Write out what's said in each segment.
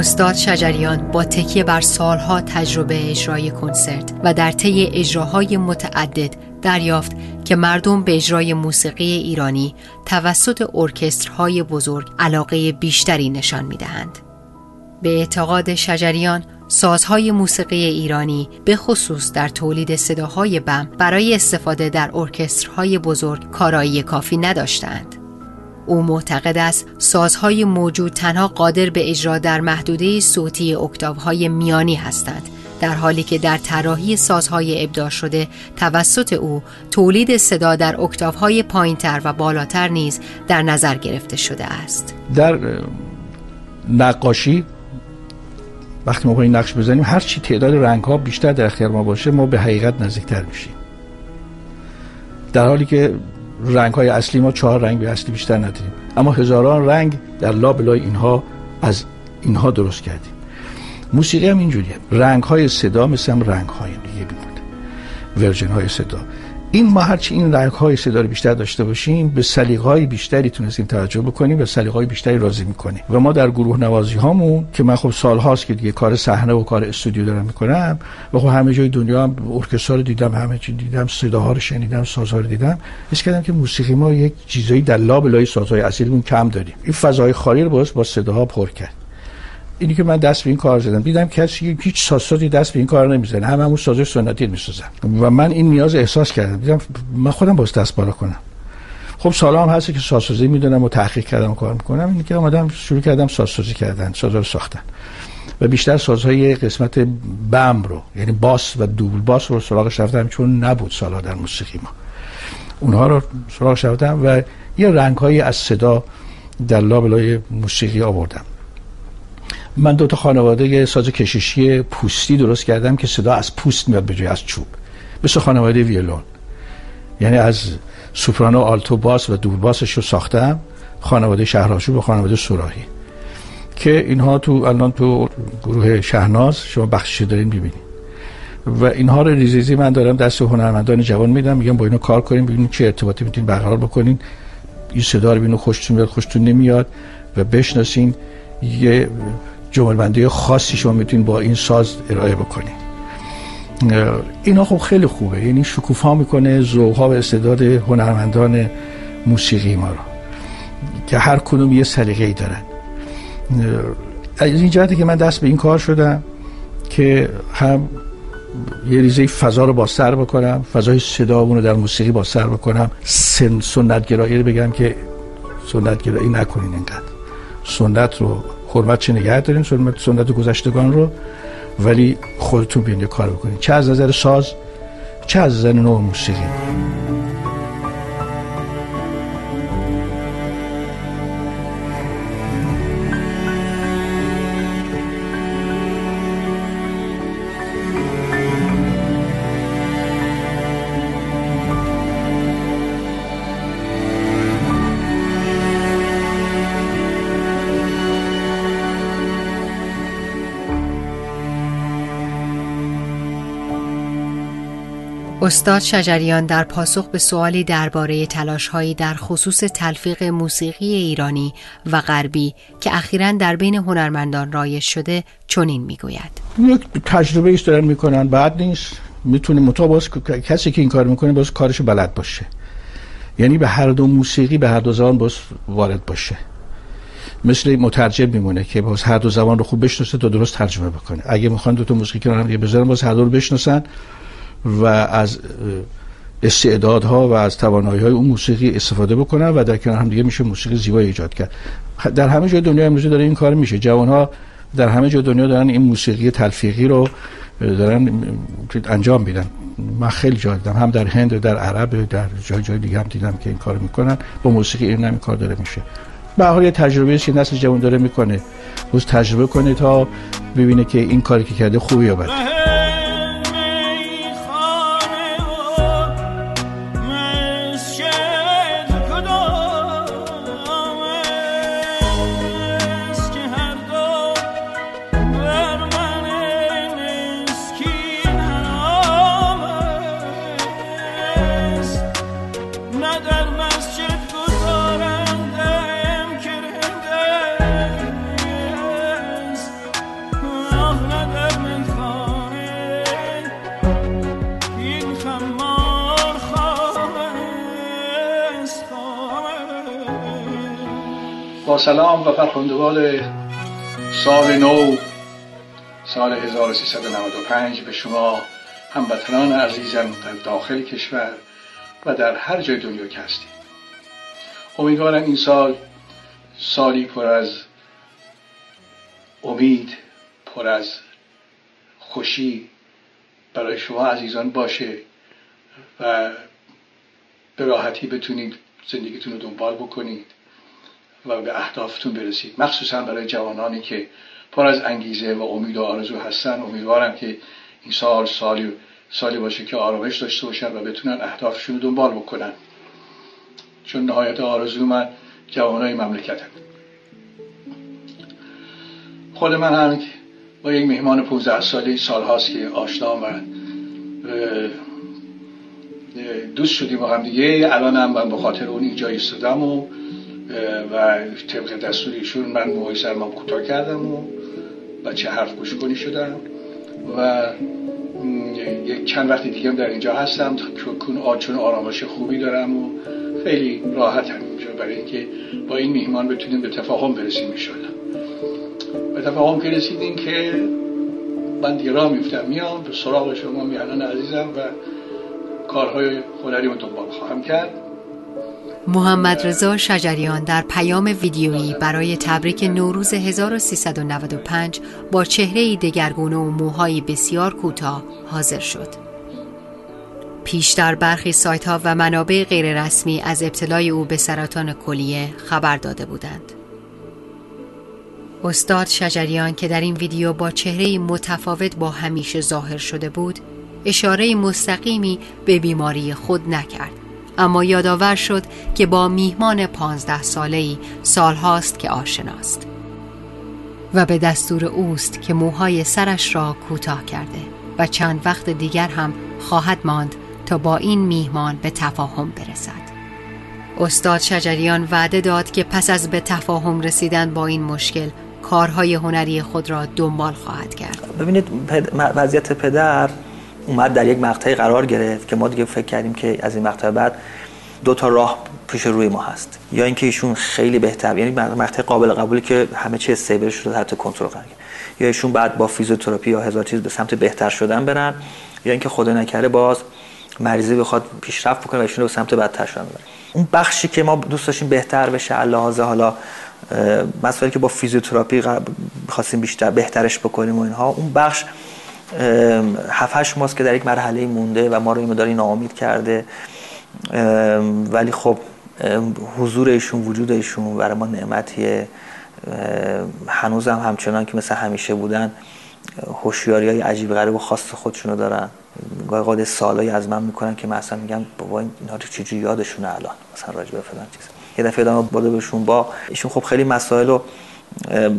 استاد شجریان با تکیه بر سالها تجربه اجرای کنسرت و در طی اجراهای متعدد دریافت که مردم به اجرای موسیقی ایرانی توسط ارکسترهای بزرگ علاقه بیشتری نشان می‌دهند. به اعتقاد شجریان سازهای موسیقی ایرانی به خصوص در تولید صداهای بم برای استفاده در ارکسترهای بزرگ کارایی کافی نداشتند. او معتقد است سازهای موجود تنها قادر به اجرا در محدوده صوتی اکتاوهای میانی هستند در حالی که در طراحی سازهای ابداع شده توسط او تولید صدا در اکتاوهای پایینتر و بالاتر نیز در نظر گرفته شده است. در نقاشی وقتی ما این نقش بزنیم هر چی تعداد رنگ ها بیشتر در اختیار ما باشه ما به حقیقت نزدیکتر میشیم. در حالی که رنگ های اصلی ما چهار رنگ به اصلی بیشتر نداریم. اما هزاران رنگ در لابلای اینها از اینها درست کردیم. موسیقی هم اینجوریه. رنگ های صدا مثل هم رنگ های دیگه بیمونه ورژن های صدا. این ما هرچی این رنگ های بیشتر داشته باشیم به سلیقه های بیشتری تونستیم توجه بکنیم و سلیقه های بیشتری راضی می‌کنیم. و ما در گروه نوازی هامون که من خب سال هاست که دیگه کار صحنه و کار استودیو دارم می‌کنم و خب همه جای دنیا هم ارکسترا رو دیدم همه چی دیدم صداها رو شنیدم سازها رو دیدم. حس کردم که موسیقی ما یک چیزایی در لابلای سازهای اصلیمون کم داریم. این فضای خالی رو باز با صداها پر کرد. اینی که من دست به این کار زدم. دیدم کسی هیچ سازی دست به این کار نمی‌زنه. همه همون سازش سنتی می‌سازن. و من این نیاز احساس کردم. دیدم من خودم باز دست بالا کنم. خب سالا هم هست که سازسازی می‌دونم و تحقیق کردم و کار می‌کنم. اینی که آمدم شروع کردم سازسازی کردن سازا رو ساختن. و بیشتر سازهای قسمت بم رو یعنی باس و دوبل باس رو سراغش رفتم چون نبود سالا در موسیقی ما. اونها رو سراغش رفتم و یه رنگ از صدا در لابلای موسیقی آوردم. من دو تا خانواده ساز کشیشی پوستی درست کردم که صدا از پوست میاد به جای از چوب. مثل خانواده ویولون. یعنی از سوپرانو آلتو باس و دور باسش رو ساختم. خانواده شهراشوب و خانواده سوراهی که اینها تو الان تو گروه شهناز شما بخشی دارین ببینید و اینها رو ریزیزی من دارم دست هنرمندان جوان میدم. میگم با اینو کار کنیم ببینیم چه ارتباطی می‌تونین برقرار بکنین. این صدا رو ببینید خوشتون میاد خوشتون نمیاد. و بشناسین یه جملبندی خاصی شما می‌تونید با این ساز ارائه بکنید. اینا خب خیلی خوبه. یعنی شکوفا می‌کنه ذوقها و استعداد هنرمندان موسیقی ما رو. که هر کدوم یه سلیقه ای دارن. از این جهتی که من دست به این کار شدم که هم یه ریزه فضا رو با سر بکنم فضای صدا رو در موسیقی با سر بکنم. سن سنت گرایی بگم که سنت گرایی نکنین اینقدر. سنت رو حرمت چه نگه دارین سنت, گذشتگان رو ولی خودتون بیان کار بکنین. چه از نظر ساز چه از نظر نوع موسیقی؟ استاد شجریان در پاسخ به سوالی درباره تلاشهایی در خصوص تلفیق موسیقی ایرانی و غربی که اخیرا در بین هنرمندان رایج شده چنین می‌گوید. یک تجربه ایست دارن می‌کنن. بعد نیست. می‌تونه مطابق کسی که این کار می‌کنه باز کارش بلد باشه. یعنی به هر دو موسیقی به هر دو زبان باز وارد باشه. مثل مترجم میمونه که باز هر دو زبان رو خوب بشناسه تا درست ترجمه بکنه. اگه می‌خوان دو تا موسیقی کنار هم بذارن باز هر دو رو بشناسن. و از استعدادها و از توانایی های اون موسیقی استفاده بکنن و در کنار هم دیگه میشه موسیقی زیبایی ایجاد کرد. در همه جای دنیا امروزه داره این کار میشه. جوان ها در همه جای دنیا دارن این موسیقی تلفیقی رو دارن انجام میدن. من خیلی جا دیدم. هم در هند در عرب در جای جای دیگه هم دیدم که این کار می‌کنن. با موسیقی این هم کار داره میشه. به حال یه تجربه که نسل جوان داره می‌کنه. روز تجربه کنه تا ببینه که این کاری که کرده خوبی یا بده. فرخندوال سال نو سال 1395 به شما هموطنان عزیزم در داخل کشور و در هر جای دنیا که هستید. امیدوارم این سال سالی پر از امید پر از خوشی برای شما عزیزان باشه و به راحتی بتونید زندگیتون رو دنبال بکنید. و به اهدافتون برسید. مخصوصا برای جوانانی که پر از انگیزه و امید و آرزو هستن. امیدوارم که این سال سالی سالی باشه که آرامش داشته باشن و بتونن اهدافشون رو دنبال بکنن. چون نهایت آرزو من جوانای مملکتم خود من هم با یک مهمان 15 سالی سال هاست که آشنا و دوست شدیم با هم دیگه. الان هم من به خاطر اون اینجا ایستادم و و طبق دستوریشون من موهای سرمام کوتاه کردم و بچه حرف گوش کنی شدم. و یک چند وقتی دیگه در اینجا هستم چون آرامش خوبی دارم و خیلی راحت هم برای اینکه با این میهمان بتونیم به تفاهم برسیم می‌شدم به تفاهم که رسیدیم که من دیگه راه میفتم میام به سراغ شما میهنان عزیزم و کارهای هنری رو دنبال خواهم کرد. محمد رضا شجریان در پیام ویدیویی برای تبریک نوروز 1395 با چهره دگرگونه و موهای بسیار کوتاه حاضر شد. پیشتر برخی سایت ها و منابع غیررسمی از ابتلای او به سرطان کلیه خبر داده بودند. استاد شجریان که در این ویدیو با چهره متفاوت با همیشه ظاهر شده بود، اشاره مستقیمی به بیماری خود نکرد. اما یادآور شد که با میهمان پانزده ساله‌ای سالهاست که آشناست. و به دستور اوست که موهای سرش را کوتاه کرده و چند وقت دیگر هم خواهد ماند تا با این میهمان به تفاهم برسد. استاد شجریان وعده داد که پس از به تفاهم رسیدن با این مشکل کارهای هنری خود را دنبال خواهد کرد. ببینید وضعیت پدر اومد در یک مقطعی قرار گرفت که ما دیگه فکر کردیم که از این مقطع بعد دو تا راه پیش روی ما هست. یا اینکه ایشون خیلی بهتر یعنی مقطع قابل قبولی که همه چی استیبل شده حتی کنترل قرار یا ایشون بعد با فیزیوتراپی یا هزار چیز به سمت بهتر شدن برن یا اینکه خدا نکره باز مریضی بخواد پیشرفت بکنه و ایشون رو به سمت بدتر شدن ببره. اون بخشی که ما دوست داشتیم بهتر بشه اللحاظ حالا مسائلی که با فیزیوتراپی خواستیم بیشتر بهترش بکنیم و اینها اون بخش هفت ماست که در یک مرحله مونده و ما رو این مداری ناامید کرده. ولی خب حضور ایشون وجود ایشون برای ما نعمتیه. هنوز هم همچنان که مثل همیشه بودن هوشیاری های عجیب غریب و خاص خودشونو دارن. گاهی قاعده سالایی از من می‌کنن که مثلا میگم بابا اینا رو چجوری یادشونه الان؟ مثلا راجع به فلان چیز. یه دفعه دارم برده بهشون با ایشون. خب خیلی مسائل رو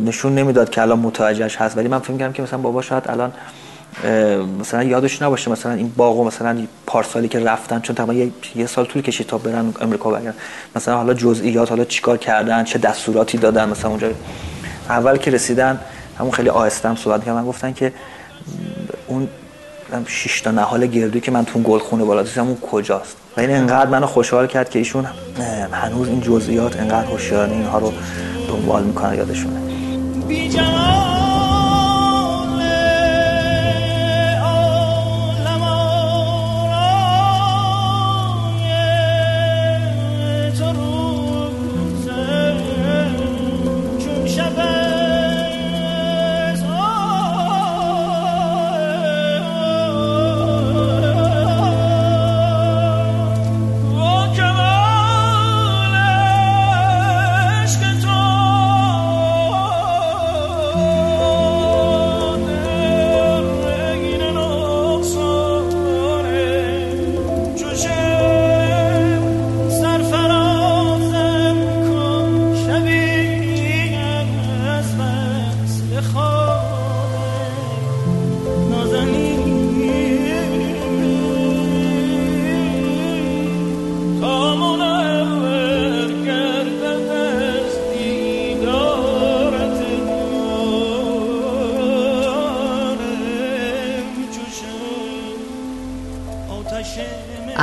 نشون نمی‌داد که الان متوجهش هست. ولی من فکر می‌کنم که مثلا بابا شاید الان مثلا یادش نباشه مثلا این باغ مثلا پارسالی که رفتن چون تقریبا یه سال طول کشید تا برن امریکا برگردن. مثلا حالا جزئیات حالا چیکار کردن چه دستوراتی دادن مثلا اونجا. اول که رسیدن همون خیلی آهسته هم صحبت کردن گفتن که اون شش تا نهال گردوی که من تو گلخونه بالا دیدم اون کجاست؟ و این انقدر منو خوشحال کرد که ایشون هنوز این جزئیات انقدر هوشیارانه اینها رو دنبال می‌کنن یادشونه.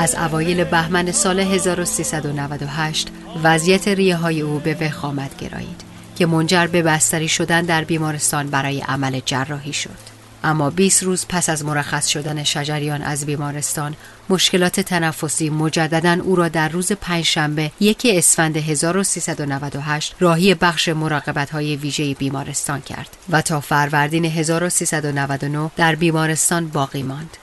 از اوایل بهمن سال 1398 وضعیت ریه های او به وخامت گرایید که منجر به بستری شدن در بیمارستان برای عمل جراحی شد. اما 20 روز پس از مرخص شدن شجریان از بیمارستان مشکلات تنفسی مجددا او را در روز پنجشنبه یک اسفند 1398 راهی بخش مراقبت های ویژه بیمارستان کرد و تا فروردین 1399 در بیمارستان باقی ماند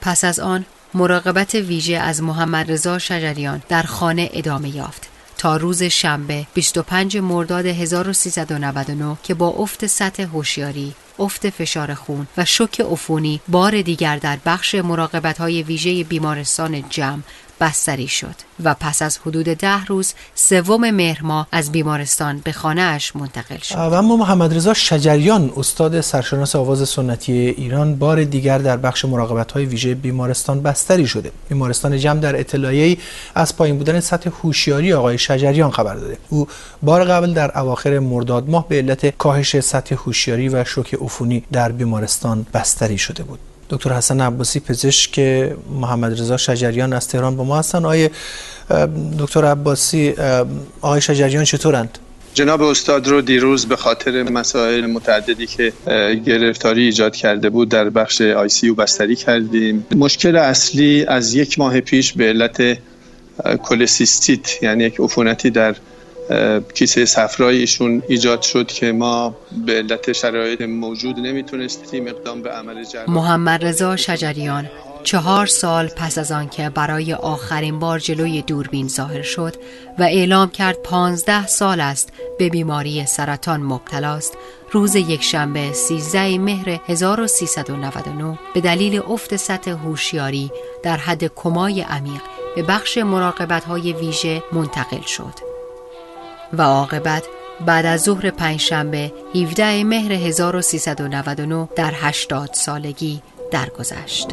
پس از آن مراقبت ویژه از محمد رضا شجریان در خانه ادامه یافت. تا روز شنبه 25 مرداد 1399 که با افت سطح هوشیاری افت فشار خون و شوک عفونی بار دیگر در بخش مراقبت های ویژه بیمارستان جمع بستری شد و پس از حدود ده روز سوم مهر ماه از بیمارستان به خانه اش منتقل شد. و اما محمد رضا شجریان استاد سرشناس آواز سنتی ایران بار دیگر در بخش مراقبت های ویژه بیمارستان بستری شده. بیمارستان جمع در اطلاعیه از پایین بودن سطح هوشیاری آقای شجریان خبر داده. او بار قبل در اواخر مرداد ماه به علت کاهش سطح هوشیاری و شوک عفونی در بیمارستان بستری شده بود. دکتر حسن عباسی پزشک محمد رضا شجریان از تهران با ما هستن. آقای دکتر عباسی آقای شجریان چطورند؟ جناب استاد رو دیروز به خاطر مسائل متعددی که گرفتاری ایجاد کرده بود در بخش آی سی بستری کردیم. مشکل اصلی از یک ماه پیش به علت کلسیستیت یعنی یک عفونتی در کیسه صفرای ایشون ایجاد شد که ما به علت شرایط موجود نمی‌تونستیم اقدام به عمل جراحی محمد رضا شجریان چهار سال پس از آنکه برای آخرین بار جلوی دوربین ظاهر شد و اعلام کرد پانزده سال است به بیماری سرطان مبتلاست روز یکشنبه 13 مهر 1399 به دلیل افت سطح هوشیاری در حد کمای عمیق به بخش مراقبت های ویژه منتقل شد. و عاقبت بعد از ظهر پنجشنبه 17 مهر 1399 در 80 سالگی درگذشت.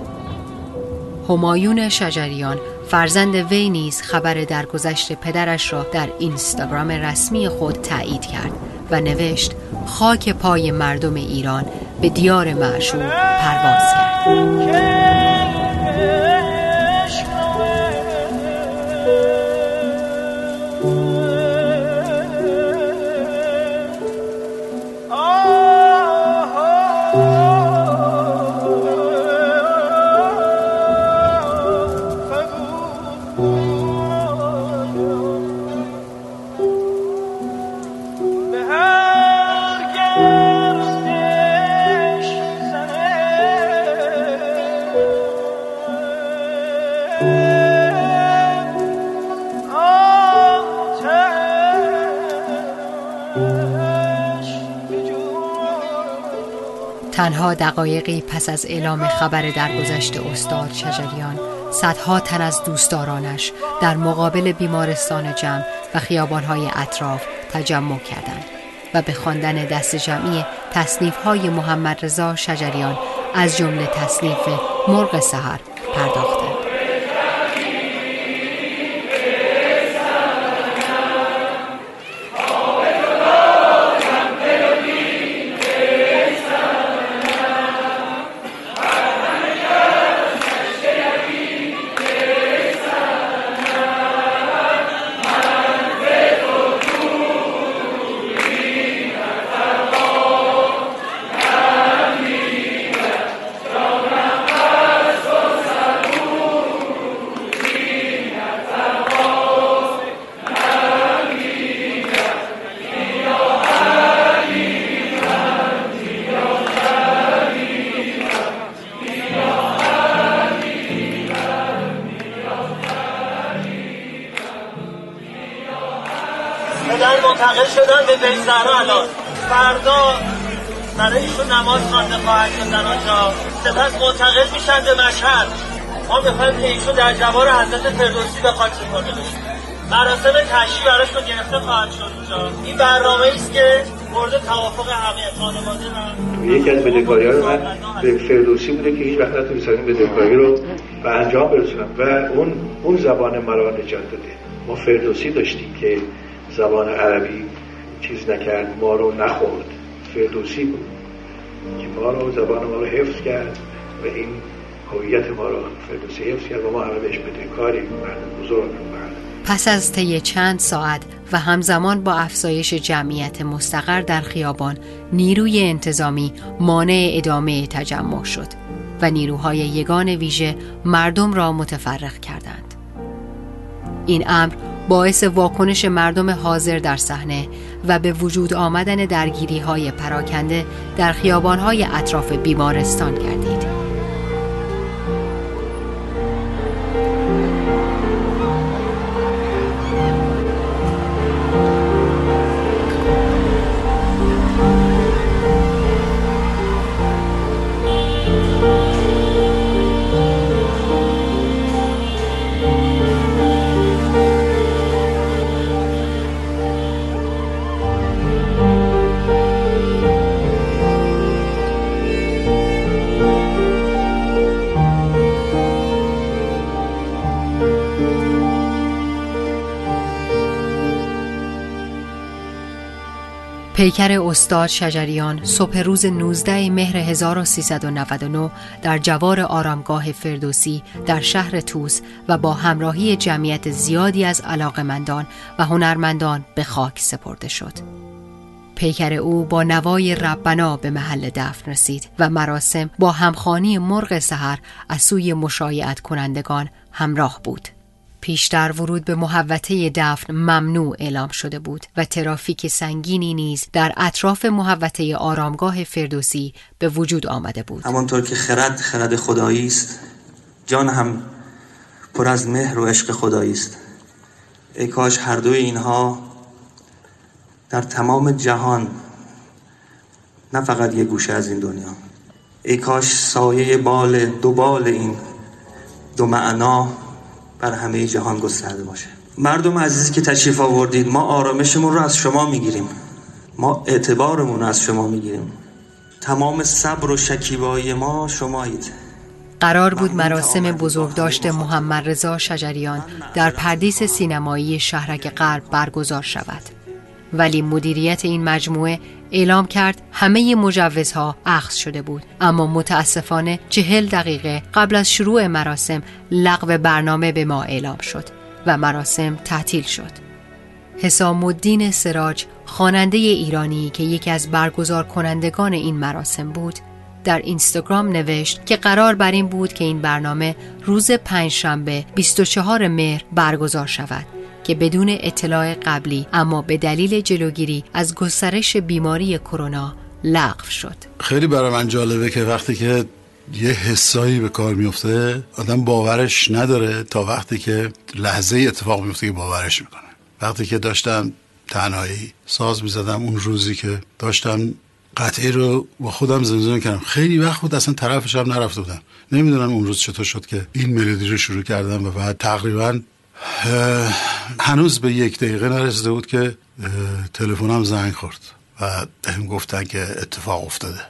همایون شجریان فرزند وی نیز خبر درگذشت پدرش را در اینستاگرام رسمی خود تایید کرد و نوشت خاک پای مردم ایران به دیار معشوق پرواز کرد. دقایقی پس از اعلام خبر درگذشت استاد شجریان صدها تن از دوستدارانش در مقابل بیمارستان جمع و خیابانهای اطراف تجمع کردند و به خواندن دست جمعی تصنیف های محمد رضا شجریان از جمله تصنیف مرغ سهر بیت الان. فردا برای ایشون نماز خوانده خواهد شد در آنجا سپس منتقل میشن به مشهد. ما می‌خوایم که ایشون در جوار حضرت فردوسی به خاک سپرده بشه. مراسم تشییع براشون گرفته خواهد شد اونجا. این برنامه است که توافق همه یکی از بدهکاری رو من به فردوسی بوده که هیچ وقت نتونستم بدهکاری رو به انجام برسونم. و اون اون زبان مرا نجات داده. ما فردوسی داشتیم که زبان عربی نکرد ما رو نخورد. فردوسی بود که ما رو زبان ما رو حفظ کرد و این هویت ما رو فردوسی حفظ کرد و ما همه بهش کاری مرد بزرگ پس از طی چند ساعت و همزمان با افزایش جمعیت مستقر در خیابان نیروی انتظامی مانع ادامه تجمع شد و نیروهای یگان ویژه مردم را متفرق کردند. این امر باعث واکنش مردم حاضر در صحنه و به وجود آمدن درگیری های پراکنده در خیابان های اطراف بیمارستان گردید. پیکر استاد شجریان صبح روز 19 مهر 1399 در جوار آرامگاه فردوسی در شهر توس و با همراهی جمعیت زیادی از علاقمندان و هنرمندان به خاک سپرده شد. پیکر او با نوای ربنا به محل دفن رسید و مراسم با همخانی مرغ سحر از سوی مشایعت کنندگان همراه بود. پیشتر ورود به محوطه دفن ممنوع اعلام شده بود و ترافیک سنگینی نیز در اطراف محوطه آرامگاه فردوسی به وجود آمده بود. همانطور که خرد خرد خدایی است جان هم پر از مهر و عشق خدایی است. ای کاش هر دوی اینها در تمام جهان نه فقط یک گوشه از این دنیا. ای کاش سایه بال دو بال این دو معنا بر همه جهان گسترده باشه. مردم عزیزی که تشریف آوردید ما آرامشمون رو از شما می‌گیریم. ما اعتبارمون رو از شما می‌گیریم. تمام صبر و شکیبایی ما شمایید. قرار بود مراسم بزرگداشت محمد رضا شجریان در پردیس سینمایی شهرک غرب برگزار شود. ولی مدیریت این مجموعه اعلام کرد همه مجوزها اخذ شده بود. اما متاسفانه چهل دقیقه قبل از شروع مراسم لغو برنامه به ما اعلام شد و مراسم تعطیل شد. حسام الدین سراج خواننده ایرانی که یکی از برگزار کنندگان این مراسم بود در اینستاگرام نوشت که قرار بر این بود که این برنامه روز پنجشنبه 24 مهر برگزار شود. که بدون اطلاع قبلی اما به دلیل جلوگیری از گسترش بیماری کرونا لغو شد. خیلی برای من جالبه که وقتی که یه حسایی به کار میفته آدم باورش نداره تا وقتی که لحظه اتفاق میفته که باورش می‌کنه. وقتی که داشتم تنهایی ساز می‌زدم اون روزی که داشتم قطعه رو با خودم زمزمه کردم خیلی وقت بود اصلا طرفش هم نرفته بودم. نمی‌دونم اون روز چطور شد که این ملودی رو شروع کردم و بعد تقریبا هنوز به یک دقیقه نرسیده بود که تلفنم زنگ خورد و بهم گفتن که اتفاق افتاده.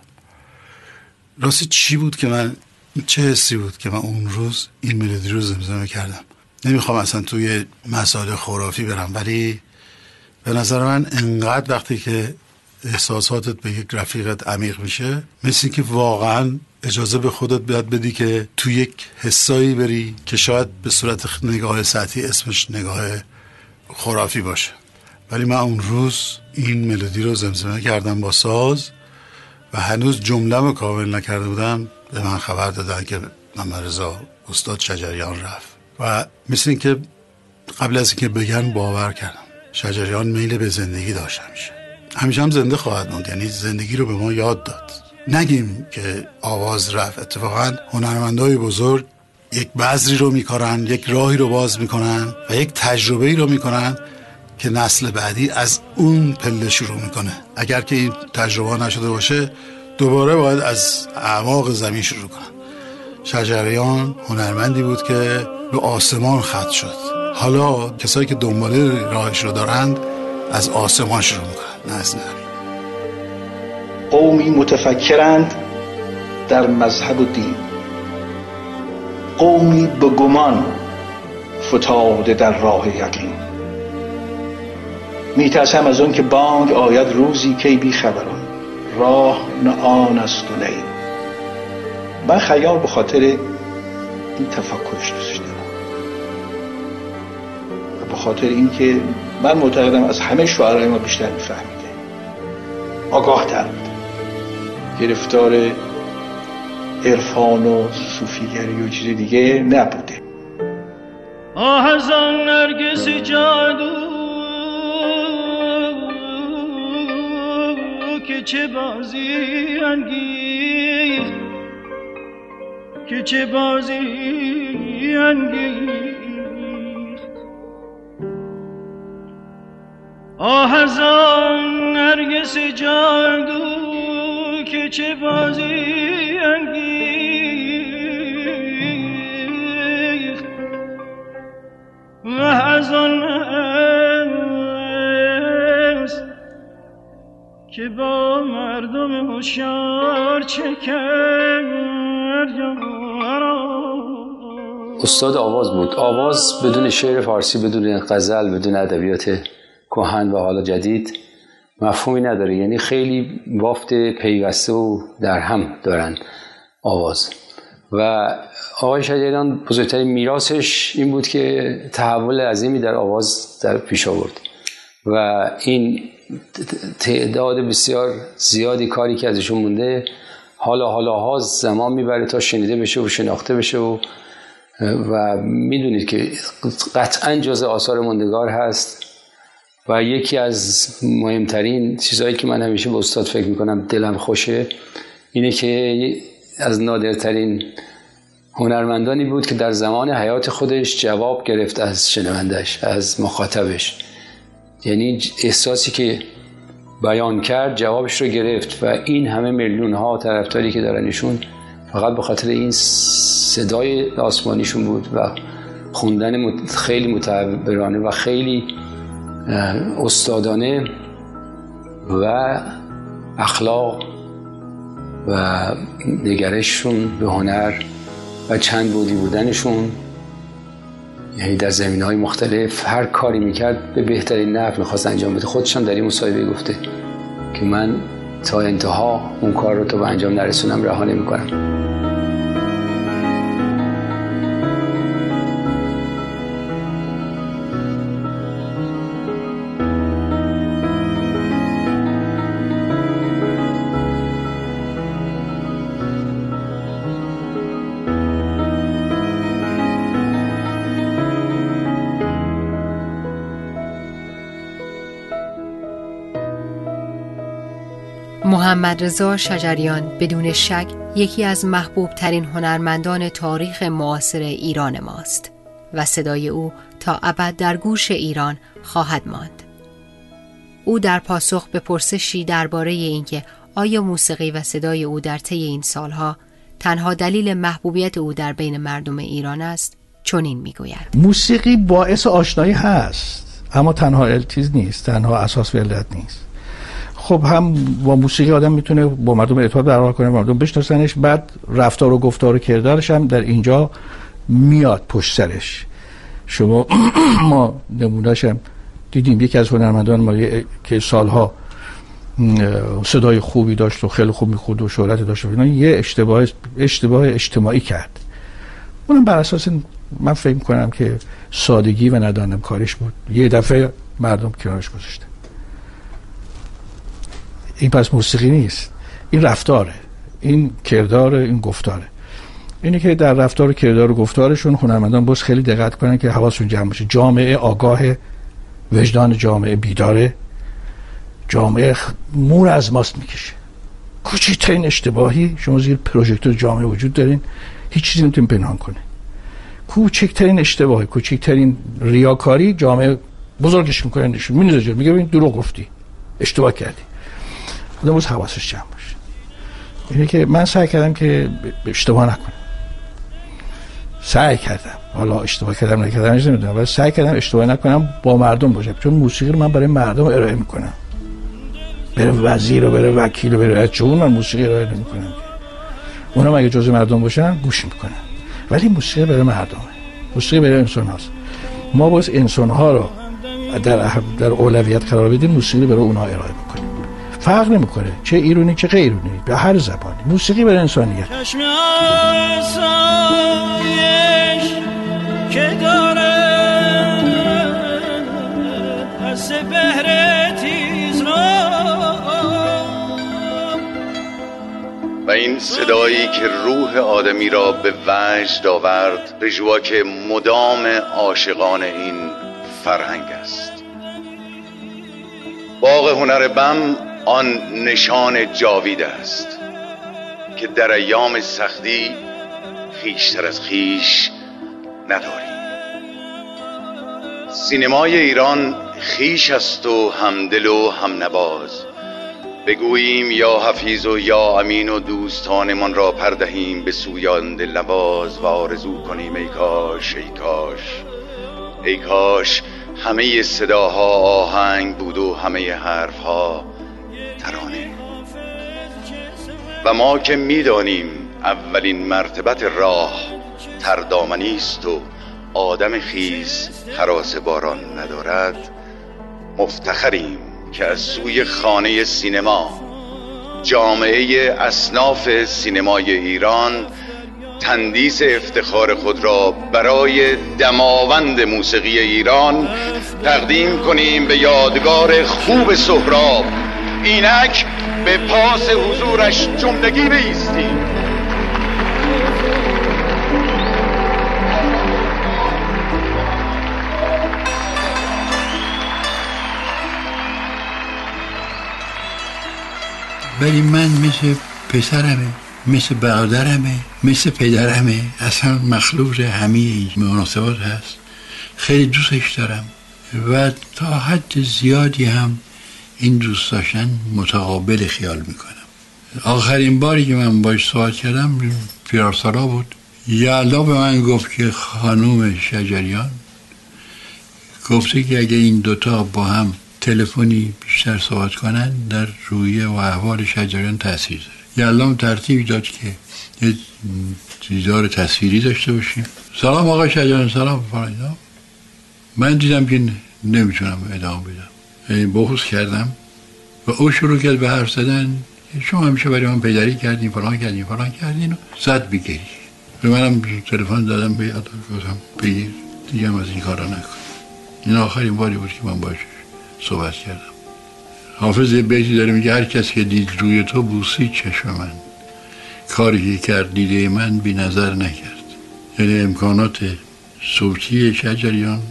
راستی چی بود که من چه حسی بود که من اون روز این ملودی رو زمزمه کردم نمی‌خوام اصلا توی مسائل خرافی برم ولی به نظر من انقدر وقتی که احساساتت به یک رفیقت عمیق میشه مثل که واقعا اجازه به خودت بیاد بدی که تو یک حسایی بری که شاید به صورت نگاه سطحی اسمش نگاه خرافی باشه. ولی من اون روز این ملودی رو زمزمه کردم با ساز و هنوز جمله کامل نکرده بودم. به من خبر دادن که محمد استاد شجریان رفت. و مثل اینکه قبل از اینکه بگن باور کردم. شجریان میل به زندگی داشت همیشه همیشه هم زنده خواهد موند. یعنی زندگی رو به ما یاد داد. نگیم که آواز رفت. اتفاقا هنرمندای بزرگ یک بذری رو می‌کنن یک راهی رو باز می‌کنن و یک تجربه ای رو می‌کنن که نسل بعدی از اون پله شروع می‌کنه. اگر که این تجربه نشده باشه دوباره باید از اعماق زمین شروع کنن. شجریان هنرمندی بود که به آسمان خط شد. حالا کسایی که دنباله راهش رو دارند از آسمان شروع می‌کنن نه از قومی متفکرند در مذهب و دین. قومی به گمان فتاده در راه یقین. میترسم از اون که بانگ آید روزی که بی خبران. راه نه آن است و نه من خیال به خاطر این تفکرش دوست دارم به خاطر اینکه من معتقدم از همه شعرهای ما بیشتر میفهمیده. آگاه تر بوده گرفتار عرفان و صوفیگری و چیز دیگه نبوده. آه از آن نرگس جادو که چه بازی انگیخت که چه بازی انگیخت. آه از آن نرگس جادو که چه بازی انگیخت. و از آن که با مردم هوشیار چه کرد استاد آواز بود. آواز بدون شعر فارسی بدون غزل بدون ادبیات کهن و حالا جدید مفهومی نداره. یعنی خیلی بافت پیوسته و در هم دارن آواز. و آقای شجریان بزرگترین میراثش این بود که تحول عظیمی در آواز در پیش آورد. و این تعداد بسیار زیادی کاری که ازشون مونده حالا حالا ها زمان می‌بره تا شنیده بشه و شناخته بشه و و می‌دونید که قطعا جز آثار مندگار هست. و یکی از مهمترین چیزهایی که من همیشه به استاد فکر می‌کنم دلم خوشه اینه که از نادرترین هنرمندانی بود که در زمان حیات خودش جواب گرفت از شنوندش از مخاطبش. یعنی احساسی که بیان کرد جوابش رو گرفت و این همه میلیون ها طرفداری که دارنشون فقط به خاطر این صدای آسمانیشون بود و خوندن خیلی متعبرانه و خیلی استادانه و اخلاق و نگرششون به هنر و چند بودی بودنشون یعنی در زمین های مختلف هر کاری می‌کرد به بهترین نحو می‌خواست انجام بده. خودشم در این مصاحبه گفته که من تا انتها اون کار رو تا به انجام نرسونم رها نمی‌کنم. محمد رضا شجریان بدون شک یکی از محبوب ترین هنرمندان تاریخ معاصر ایران ماست و صدای او تا ابد در گوش ایران خواهد ماند. او در پاسخ به پرسشی درباره اینکه آیا موسیقی و صدای او در طی این سالها تنها دلیل محبوبیت او در بین مردم ایران است چنین می‌گوید موسیقی باعث آشنایی هست اما تنها التیز نیست تنها اساس ولت نیست خب هم با موسیقی آدم می‌تونه با مردم ارتباط برقرار کنه مردم بشناسنش بعد رفتار و گفتار و کردارش هم در اینجا میاد پشت سرش. شما ما نمونهش هم دیدیم. یکی از هنرمندان ما که سالها صدای خوبی داشت و خیلی خوب می‌خورد و شهرت داشت و یه اشتباه اشتباه اجتماعی کرد. اونم بر اساس من فکر کنم که سادگی و ندانم کارش بود. یه دفعه مردم کنارش گذاشته این پس موسیقی نیست. این رفتاره. این کردار این گفتاره. اینه که در رفتار و کردار و گفتارشون هنرمندان باز خیلی دقت کنن که حواسشون جمع باشه. جامعه آگاه وجدان جامعه بیداره. جامعه مور از ماست می‌کشه. کوچکترین اشتباهی شما زیر پروژکتور جامعه وجود دارین. هیچ چیزی نمی‌تونین پنهان کنه. کوچکترین اشتباهی کوچکترین ریاکاری جامعه بزرگش می‌کنه نشون. میگه میگه دروغ گفتی. اشتباه کردی. آدم باز حواسش جمع باشه. اینه که من سعی کردم که اشتباه نکنم. سعی کردم. حالا اشتباه کردم نکردم نمی‌دونم. ولی سعی کردم اشتباه نکنم با مردم باشم چون موسیقی رو من برای مردم ارائه می‌کنم. بره وزیر و بره وکیل و بره چون من موسیقی ارائه نمی‌کنم اونا اگه جزء مردم باشن گوش می‌کنن. ولی موسیقی برای مردمه. موسیقی برای انسان هاست. ما باز انسان ها رو در در اولویت قرار بدیم موسیقی برای اونها ارائه می‌کنیم. فرق نمی‌کنه. چه ایرونی چه غیر ایرونی. به هر زبانی. موسیقی برای انسانیت که داره و این صدایی که روح آدمی را به وجد آورد که مدام عاشقان این فرهنگ است. باغ هنر بم آن نشان جاوید است که در ایام سختی خیشتر از خیش نداریم سینمای ایران خیش است و همدل و همنواز. بگوییم یا حفیظ و یا امین و دوستانمان را پردهیم به سویان دل نواز و آرزو کنیم ای کاش ای کاش. ای کاش همه صداها آهنگ بود و همه حرفها ترانه و ما که می‌دانیم اولین مرتبت راه تردامنی است و آدم خیز حراس باران ندارد مفتخریم که از سوی خانه سینما جامعه اصناف سینمای ایران تندیس افتخار خود را برای دماوند موسیقی ایران تقدیم کنیم به یادگار خوب سهراب. اینک به پاس حضورش جملگی بیستیم. ولی من مثل پسرمه مثل برادرمه مثل پدرمه. اصلا مخلوط همه مناسبات هست. خیلی دوستش دارم. و تا حد زیادی هم این دوست داشتن متقابل خیال می‌کنم. آخرین باری که من باش صحبت کردم پیرارسالا بود. یلدا به من گفت که خانوم شجریان گفته که اگه این دوتا با هم تلفنی بیشتر صحبت کنن در رویه و احوال شجریان تاثیر داره. یلام ترتیبی داد که یه دیدار تصویری داشته باشیم. سلام آقا شجریان سلام فراینا من دیدم که نمی‌تونم ادامه بدم. بخص کردم و او شروع کرد به حرف زدن. شما همیشه برای من پیدری کردین فلان کردین فلان کردین زد بگیری به منم تلفن دادم به گفتم بگیر دیگه از این کارا نکن. این آخرین باری بود که من باشه صحبت کردم. حافظ یه بیتی داره میگه هر کس که دید روی تو بوسی چشم من. کاری که کرد دیده من بی نظر نکرد. یعنی امکانات صوتی شجریان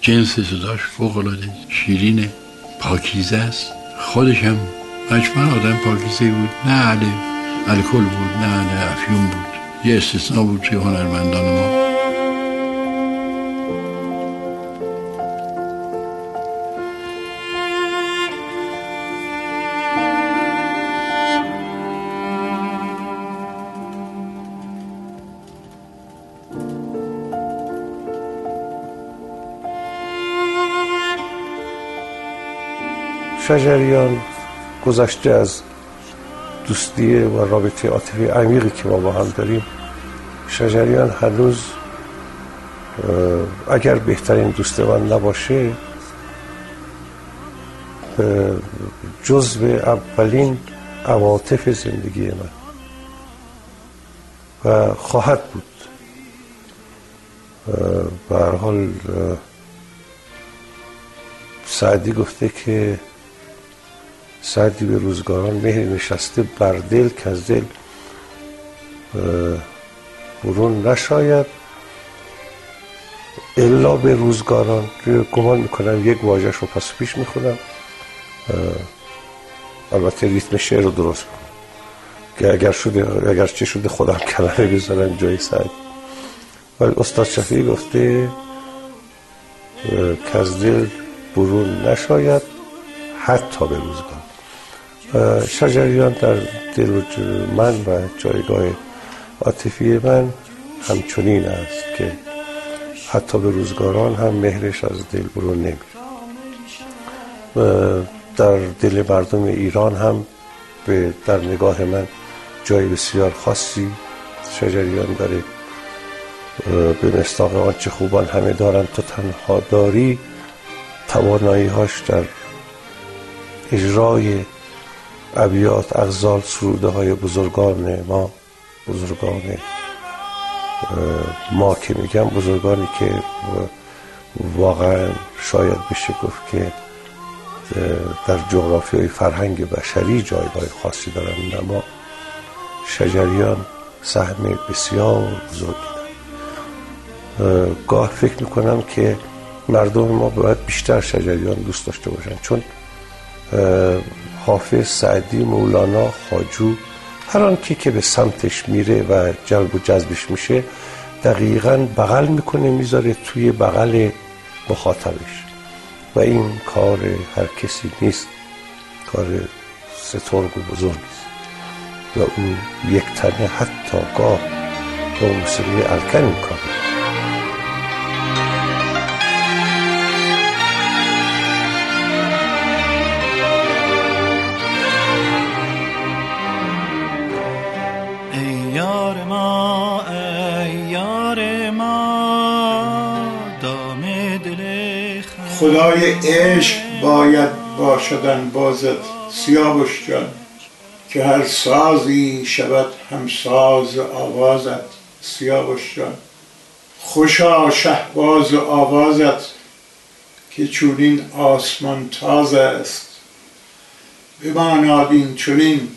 جنس صداش فوق شیرینه. پاکیزه است. خودش هم مجموعا آدم پاکیزه بود. نه علی الکل بود نه علی افیون بود. یه استثناء بود توی هنرمندان ما. شجریان گذشته از دوستی و رابطه عاطفی عمیقی که ما با هم داریم. شجریان هنوز اگر بهترین دوست من نباشه جزو اولین عواطف زندگی من. و خواهد بود. به حال سعدی گفته که سردی به روزگاران مهر نشسته بر دل که از دل برون نشاید. الا به روزگاران گمان می‌کنم یک واجهش رو پس پیش می‌خونم. البته ریتم شعر رو درست کنم. که اگر شده اگر چه شده خودم کلمه بذارم جای سعد ولی استاد شفیعی گفته که از دل برون نشاید حتی به روزگار. شجریان در دل من و جایگاه عاطفی من همچنین است که حتی به روزگاران هم مهرش از دل برون نمیره. در دل مردم ایران هم به در نگاه من جای بسیار خاصی شجریان داره به مستاق آنچه خوبان همه دارن تو تنها داری توانایی هاش در اجرای ابیات اغزال سروده های بزرگان ما بزرگان ما که میگم بزرگانی که واقعا شاید بشه گفت که در جغرافیای فرهنگ بشری جایگاه خاصی دارند اما شجریان سهم بسیار بزرگی گاه فکر می‌کنم که مردم ما باید بیشتر شجریان دوست داشته باشن چون حافظ سعدی مولانا خاجو هر آنکی که به سمتش میره و جلب و جذبش میشه دقیقا بغل می‌کنه می‌ذاره توی بغل مخاطبش. و این کار هر کسی نیست کار سترگ و بزرگی است. و او یک تنه حتی گاه با موسیقی الکن کار خدای عشق باید باشدن بازد سیاوش جان که هر سازی شود همساز آوازت سیاوش جان. خوشا شهباز آوازت که چونین آسمان تاز است. بماناد این چونین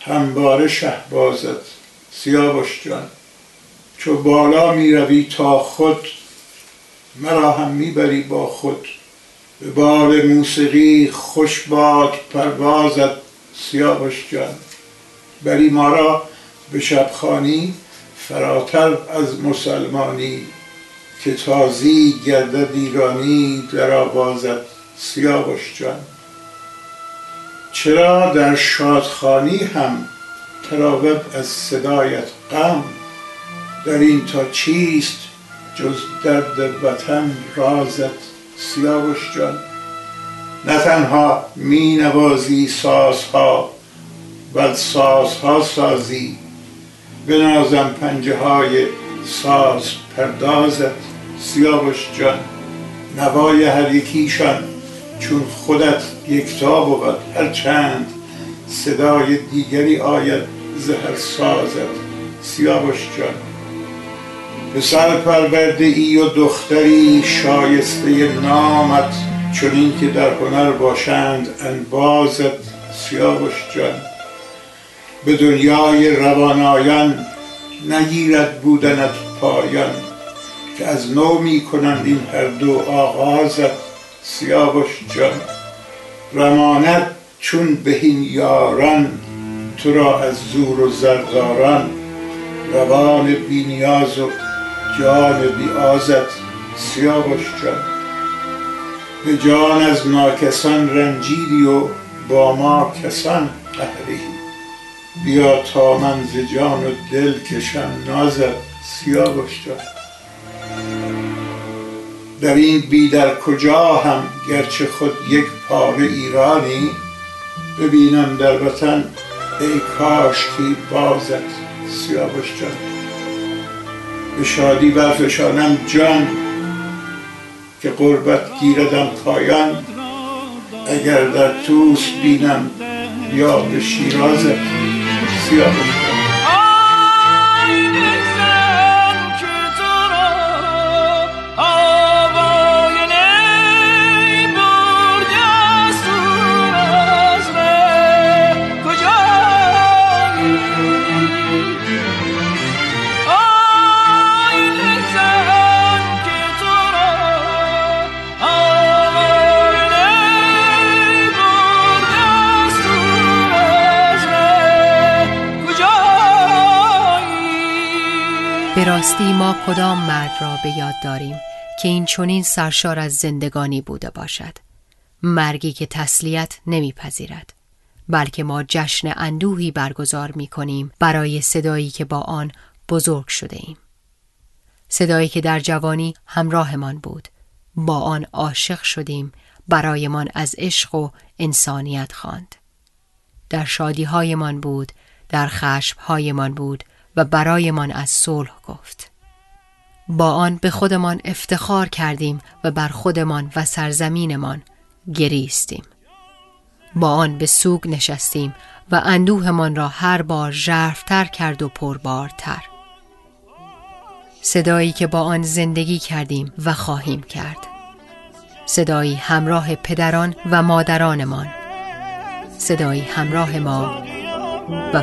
همباره شهبازت سیاوش جان. چو بالا می روی تا خود مرا هم می‌بری با خود. به بال موسیقی خوش باد پروازت سیاوش جان. بری ما را به شبخانی فراتر از مسلمانی که تازی گردد ایرانی در آوازت سیاوش جان. چرا در شادخانی هم تراوب از صدایت غم؟ در این تا چیست جز درد وطن رازت سیاوش جان نه تنها می نوازی سازها و سازها سازی. بنازم پنجه های ساز پردازت سیاوش جان نوای هر یکیشان چون خودت یکتا بود هر چند صدای دیگری آید زهر سازت سیاوش جان پسر پرورده ای و دختری شایسته نامت چون این که در هنر باشند انبازت. سیاوش جان. به دنیای روانایان نگیرد بودنت پایان که از نو می کنند این هر دو آغازت. سیاوش جان. رمانت چون بهین یاران تو را از زور و زرداران. روان بینیاز و جان بی آزت سیاوش جان به جان از ناکسان رنجیدی و با ما کسان قهری. بیا تا من ز جان و دل کشم نازت سیاوش جان در این بی در کجا هم گرچه خود یک پاره ایرانی ببینم در وطن ای کاشکی بازت سیاوش جان به شادی برفشانم جان که قربت گیردم پایان. اگر در توس بینم یا به شیراز سیاه راستی ما کدام مرد را به یاد داریم که این چونین سرشار از زندگانی بوده باشد؟ مرگی که تسلیت نمیپذیرد. بلکه ما جشن اندوهی برگزار می کنیم برای صدایی که با آن بزرگ شده ایم. صدایی که در جوانی همراهمان بود. با آن عاشق شدیم برایمان از عشق و انسانیت خواند. در شادیهایمان بود در خشمهایمان بود و برایمان از صلح گفت. با آن به خودمان افتخار کردیم و بر خودمان و سرزمینمان گریستیم. با آن به سوگ نشستیم و اندوهمان را هر بار ژرفتر کرد و پربارتر. صدایی که با آن زندگی کردیم و خواهیم کرد. صدایی همراه پدران و مادرانمان. صدایی همراه ما و